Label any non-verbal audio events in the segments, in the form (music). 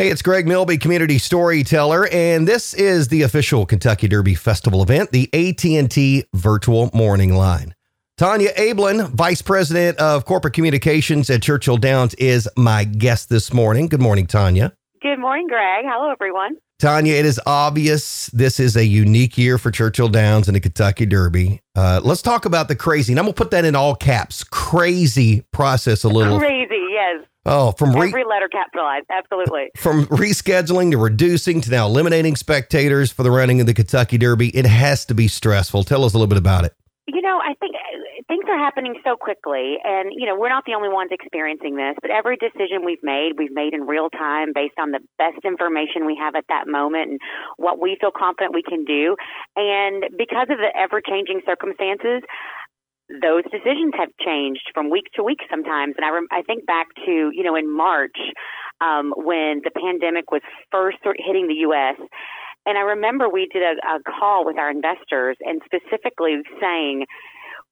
Hey, it's Greg Milby, community storyteller, and this is the official Kentucky Derby Festival event, the AT&T Virtual Morning Line. Tanya Abeln, Vice President of Corporate Communications at Churchill Downs, is my guest this morning. Good morning, Tanya. Good morning, Greg. Hello, everyone. Tanya, it is obvious this is a unique year for Churchill Downs and the Kentucky Derby. Uh, let's talk about the crazy, and I'm going to put that in all caps crazy process a little. Crazy. Oh, from re- every letter capitalized, absolutely. From rescheduling to reducing to now eliminating spectators for the running of the Kentucky Derby, it has to be stressful. Tell us a little bit about it. You know, I think uh, things are happening so quickly, and you know we're not the only ones experiencing this. But every decision we've made, we've made in real time based on the best information we have at that moment and what we feel confident we can do. And because of the ever-changing circumstances, those decisions have changed from week to week sometimes. And I, rem- I think back to, you know, in March um, when the pandemic was first hitting the U.S. And I remember we did a, a call with our investors and specifically saying,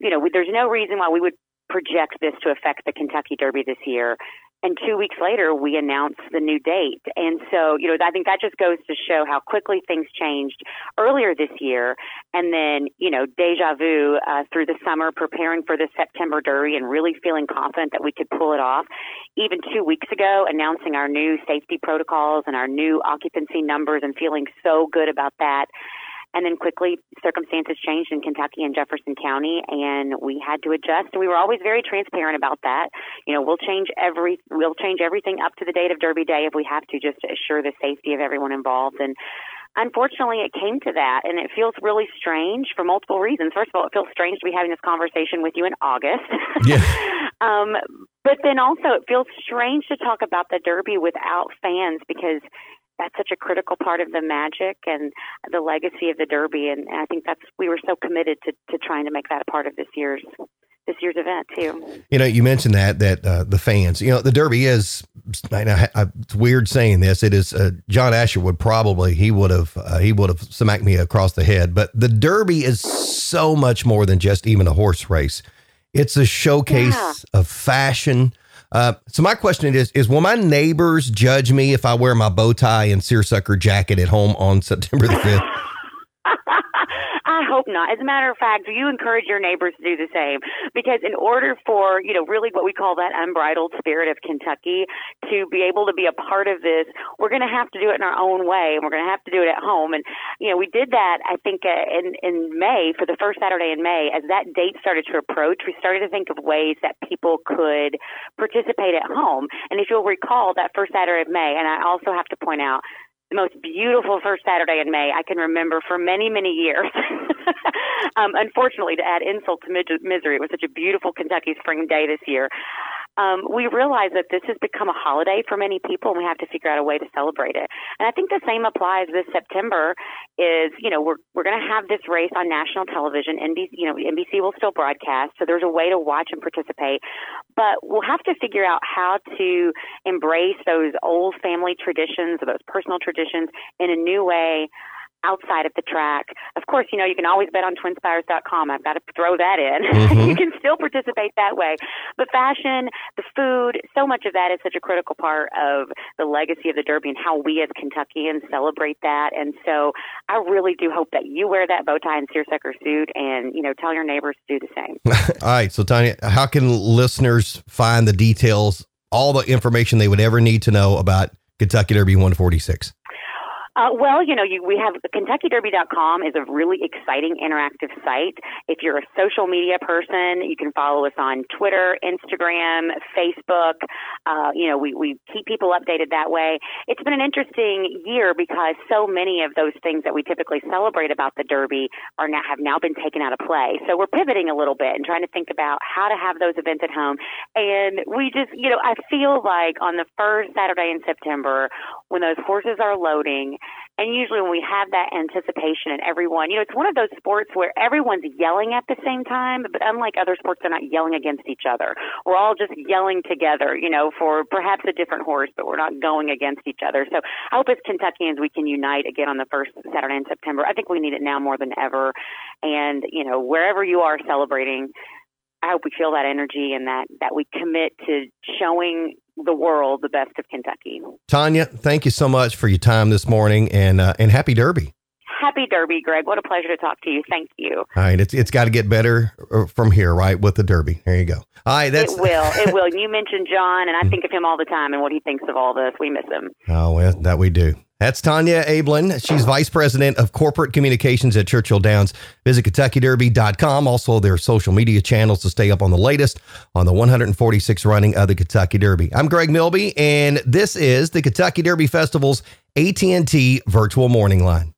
you know, there's no reason why we would project this to affect the Kentucky Derby this year. And two weeks later, we announced the new date. And so, you know, I think that just goes to show how quickly things changed earlier this year. And then, you know, deja vu uh, through the summer, preparing for the September Derby and really feeling confident that we could pull it off. Even two weeks ago, announcing our new safety protocols and our new occupancy numbers and feeling so good about that. And then quickly, circumstances changed in Kentucky and Jefferson County, and we had to adjust. And we were always very transparent about that. You know, we'll change every we'll change everything up to the date of Derby Day if we have to, just to assure the safety of everyone involved. And unfortunately, it came to that, and it feels really strange for multiple reasons. First of all, it feels strange to be having this conversation with you in August. Yeah. (laughs) um, but then also, it feels strange to talk about the Derby without fans because that's such a critical part of the magic and the legacy of the Derby. And I think that's we were so committed to, to trying to make that a part of this year's this year's event too. You know, you mentioned that that uh, the fans. You know, the Derby is. I know, it's weird saying this. It is. Uh, John Asher would probably he would have uh, he would have smacked me across the head. But the Derby is so much more than just even a horse race. It's a showcase yeah. of fashion uh, so my question is: Is will my neighbors judge me if I wear my bow tie and seersucker jacket at home on September the fifth? (laughs) Hope not. As a matter of fact, you encourage your neighbors to do the same? Because in order for, you know, really what we call that unbridled spirit of Kentucky to be able to be a part of this, we're going to have to do it in our own way and we're going to have to do it at home. And, you know, we did that, I think, uh, in, in May, for the first Saturday in May. As that date started to approach, we started to think of ways that people could participate at home. And if you'll recall, that first Saturday of May, and I also have to point out, the most beautiful first Saturday in May I can remember for many, many years. (laughs) (laughs) um, unfortunately, to add insult to misery, it was such a beautiful Kentucky spring day this year um, we realize that this has become a holiday for many people, and we have to figure out a way to celebrate it. And I think the same applies this September. Is you know we're we're going to have this race on national television. NBC, you know, NBC will still broadcast, so there's a way to watch and participate. But we'll have to figure out how to embrace those old family traditions or those personal traditions in a new way outside of the track. Of course, you know, you can always bet on twinspires.com. I've got to throw that in. (laughs) Mm-hmm. you can still participate that way. But fashion, the food, so much of that is such a critical part of the legacy of the Derby and how we as Kentuckians celebrate that. And so I really do hope that you wear that bow tie and seersucker suit and, you know, tell your neighbors to do the same. (laughs) all right. So, Tanya, how can listeners find the details, all the information they would ever need to know about Kentucky Derby 146? Uh, well, you know, you, we have KentuckyDerby.com is a really exciting interactive site. If you're a social media person, you can follow us on Twitter, Instagram, Facebook. Uh, you know, we, we keep people updated that way. It's been an interesting year because so many of those things that we typically celebrate about the Derby are now have now been taken out of play. So we're pivoting a little bit and trying to think about how to have those events at home. And we just, you know, I feel like on the first Saturday in September, when those horses are loading, and usually when we have that anticipation and everyone, you know, it's one of those sports where everyone's yelling at the same time, but unlike other sports, they're not yelling against each other. We're all just yelling together, you know, for perhaps a different horse, but we're not going against each other. So I hope as Kentuckians we can unite again on the first Saturday in September. I think we need it now more than ever. And, you know, wherever you are celebrating, I hope we feel that energy and that, that we commit to showing the world the best of Kentucky. Tanya, thank you so much for your time this morning, and uh, and happy Derby. Happy Derby, Greg. What a pleasure to talk to you. Thank you. All right, it's it's got to get better uh, from here, right? With the Derby, there you go. All right, that's it. Will it will? You mentioned John, and I think of him all the time and what he thinks of all this. We miss him. Oh well, that we do. That's Tanya Abeln. She's Vice President of Corporate Communications at Churchill Downs. Visit KentuckyDerby.com. Also, their social media channels to stay up on the latest on the 146th running of the Kentucky Derby. I'm Greg Milby, and this is the Kentucky Derby Festival's AT&T Virtual Morning Line.